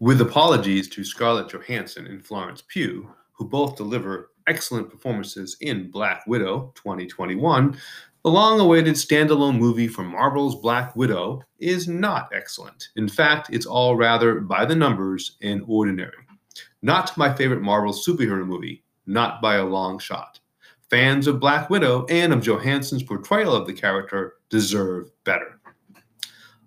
With apologies to Scarlett Johansson and Florence Pugh, who both deliver excellent performances in Black Widow 2021, the long awaited standalone movie for Marvel's Black Widow is not excellent. In fact, it's all rather by the numbers and ordinary. Not my favorite Marvel superhero movie, not by a long shot. Fans of Black Widow and of Johansson's portrayal of the character deserve better.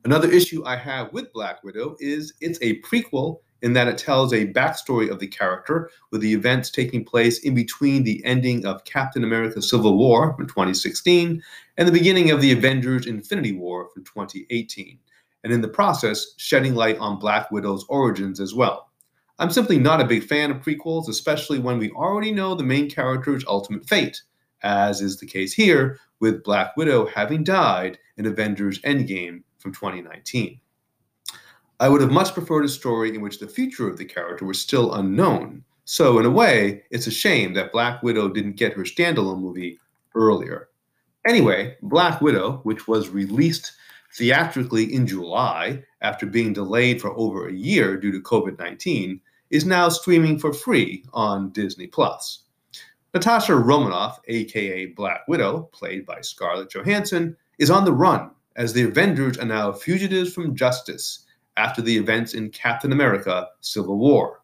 Another issue I have with Black Widow is it's a prequel in that it tells a backstory of the character, with the events taking place in between the ending of Captain America Civil War from 2016 and the beginning of the Avengers Infinity War from 2018, and in the process, shedding light on Black Widow's origins as well. I'm simply not a big fan of prequels, especially when we already know the main character's ultimate fate, as is the case here with Black Widow having died in Avengers Endgame from 2019. I would have much preferred a story in which the future of the character was still unknown. So, in a way, it's a shame that Black Widow didn't get her standalone movie earlier. Anyway, Black Widow, which was released theatrically in July after being delayed for over a year due to COVID 19, is now streaming for free on Disney Plus. Natasha Romanoff, aka Black Widow, played by Scarlett Johansson, is on the run as the Avengers are now fugitives from justice after the events in Captain America Civil War.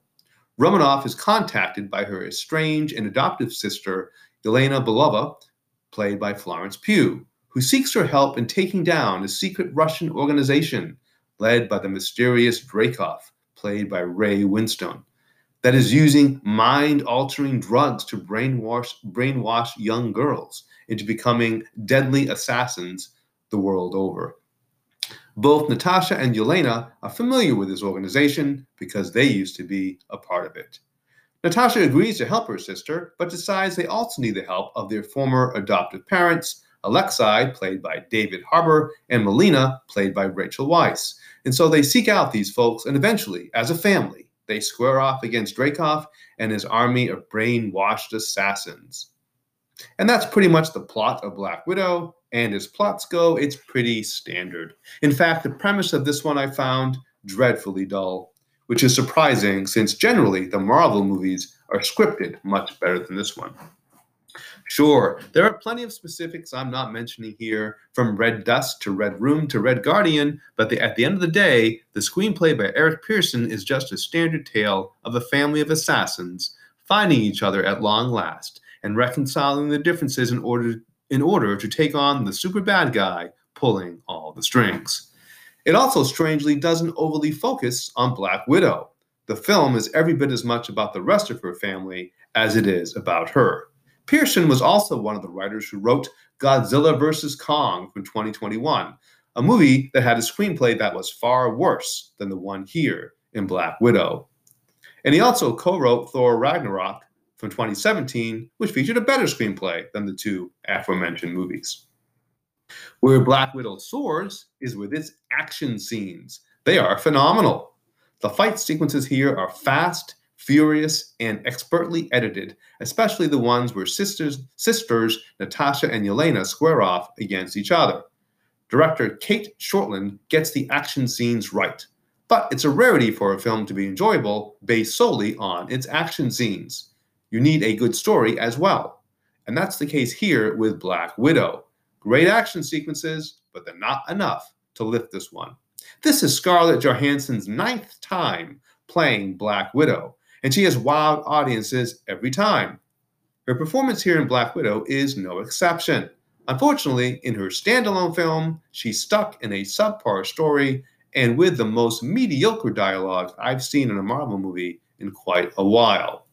Romanoff is contacted by her estranged and adoptive sister, Yelena Belova, played by Florence Pugh, who seeks her help in taking down a secret Russian organization led by the mysterious Dreykov, played by Ray Winstone, that is using mind altering drugs to brainwash, brainwash young girls into becoming deadly assassins the world over. Both Natasha and Yelena are familiar with this organization because they used to be a part of it. Natasha agrees to help her sister, but decides they also need the help of their former adoptive parents, Alexei, played by David Harbour, and Melina, played by Rachel Weisz. And so they seek out these folks, and eventually, as a family, they square off against Dreykov and his army of brainwashed assassins. And that's pretty much the plot of Black Widow. And as plots go, it's pretty standard. In fact, the premise of this one I found dreadfully dull, which is surprising since generally the Marvel movies are scripted much better than this one. Sure, there are plenty of specifics I'm not mentioning here, from Red Dust to Red Room to Red Guardian, but the, at the end of the day, the screenplay by Eric Pearson is just a standard tale of a family of assassins finding each other at long last and reconciling the differences in order in order to take on the super bad guy pulling all the strings. It also strangely doesn't overly focus on Black Widow. The film is every bit as much about the rest of her family as it is about her. Pearson was also one of the writers who wrote Godzilla vs. Kong from 2021, a movie that had a screenplay that was far worse than the one here in Black Widow. And he also co wrote Thor Ragnarok, from 2017, which featured a better screenplay than the two aforementioned movies. Where Black Widow soars is with its action scenes. They are phenomenal. The fight sequences here are fast, furious, and expertly edited, especially the ones where sisters, sisters Natasha and Yelena square off against each other. Director Cate Shortland gets the action scenes right, but it's a rarity for a film to be enjoyable based solely on its action scenes you need a good story as well. And that's the case here with Black Widow. Great action sequences, but they're not enough to lift this one. This is Scarlett Johansson's ninth time playing Black Widow, and she has wowed audiences every time. Her performance here in Black Widow is no exception. Unfortunately, in her standalone film, she's stuck in a subpar story and with the most mediocre dialogue I've seen in a Marvel movie in quite a while.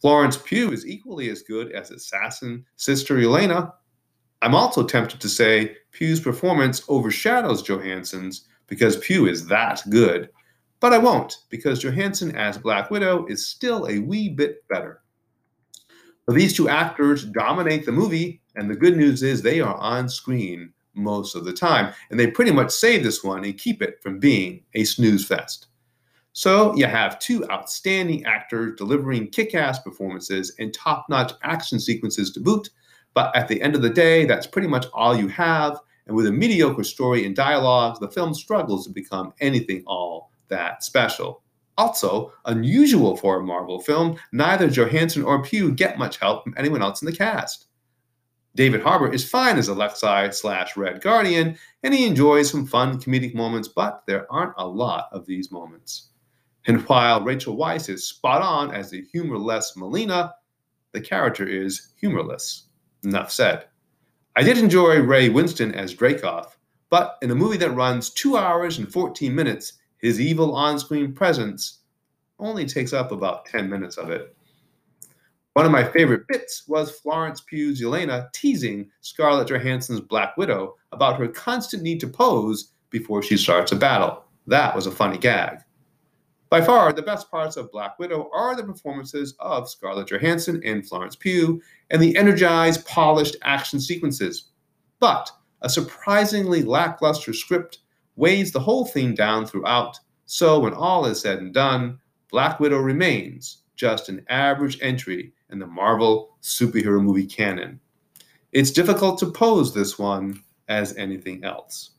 Florence Pugh is equally as good as assassin sister Yelena. I'm also tempted to say Pugh's performance overshadows Johansson's because Pugh is that good. But I won't, because Johansson as Black Widow is still a wee bit better. But these two actors dominate the movie, and the good news is they are on screen most of the time, and they pretty much save this one and keep it from being a snooze fest. So you have two outstanding actors delivering kick ass performances and top notch action sequences to boot. But at the end of the day, that's pretty much all you have. And with a mediocre story and dialogue, the film struggles to become anything all that special. Also, unusual for a Marvel film, neither Johansson or Pugh get much help from anyone else in the cast. David Harbour is fine as Alexei slash Red Guardian, and he enjoys some fun comedic moments, but there aren't a lot of these moments. And while Rachel Weisz is spot on as the humorless Melina, the character is humorless. Enough said. I did enjoy Ray Winstone as Dreykov, but in a movie that runs 2 hours and 14 minutes, his evil on screen presence only takes up about 10 minutes of it. One of my favorite bits was Florence Pugh's Yelena teasing Scarlett Johansson's Black Widow about her constant need to pose before she starts a battle. That was a funny gag. By far, the best parts of Black Widow are the performances of Scarlett Johansson and Florence Pugh and the energized, polished action sequences. But a surprisingly lackluster script weighs the whole thing down throughout, so when all is said and done, Black Widow remains just an average entry in the Marvel superhero movie canon. It's difficult to pose this one as anything else.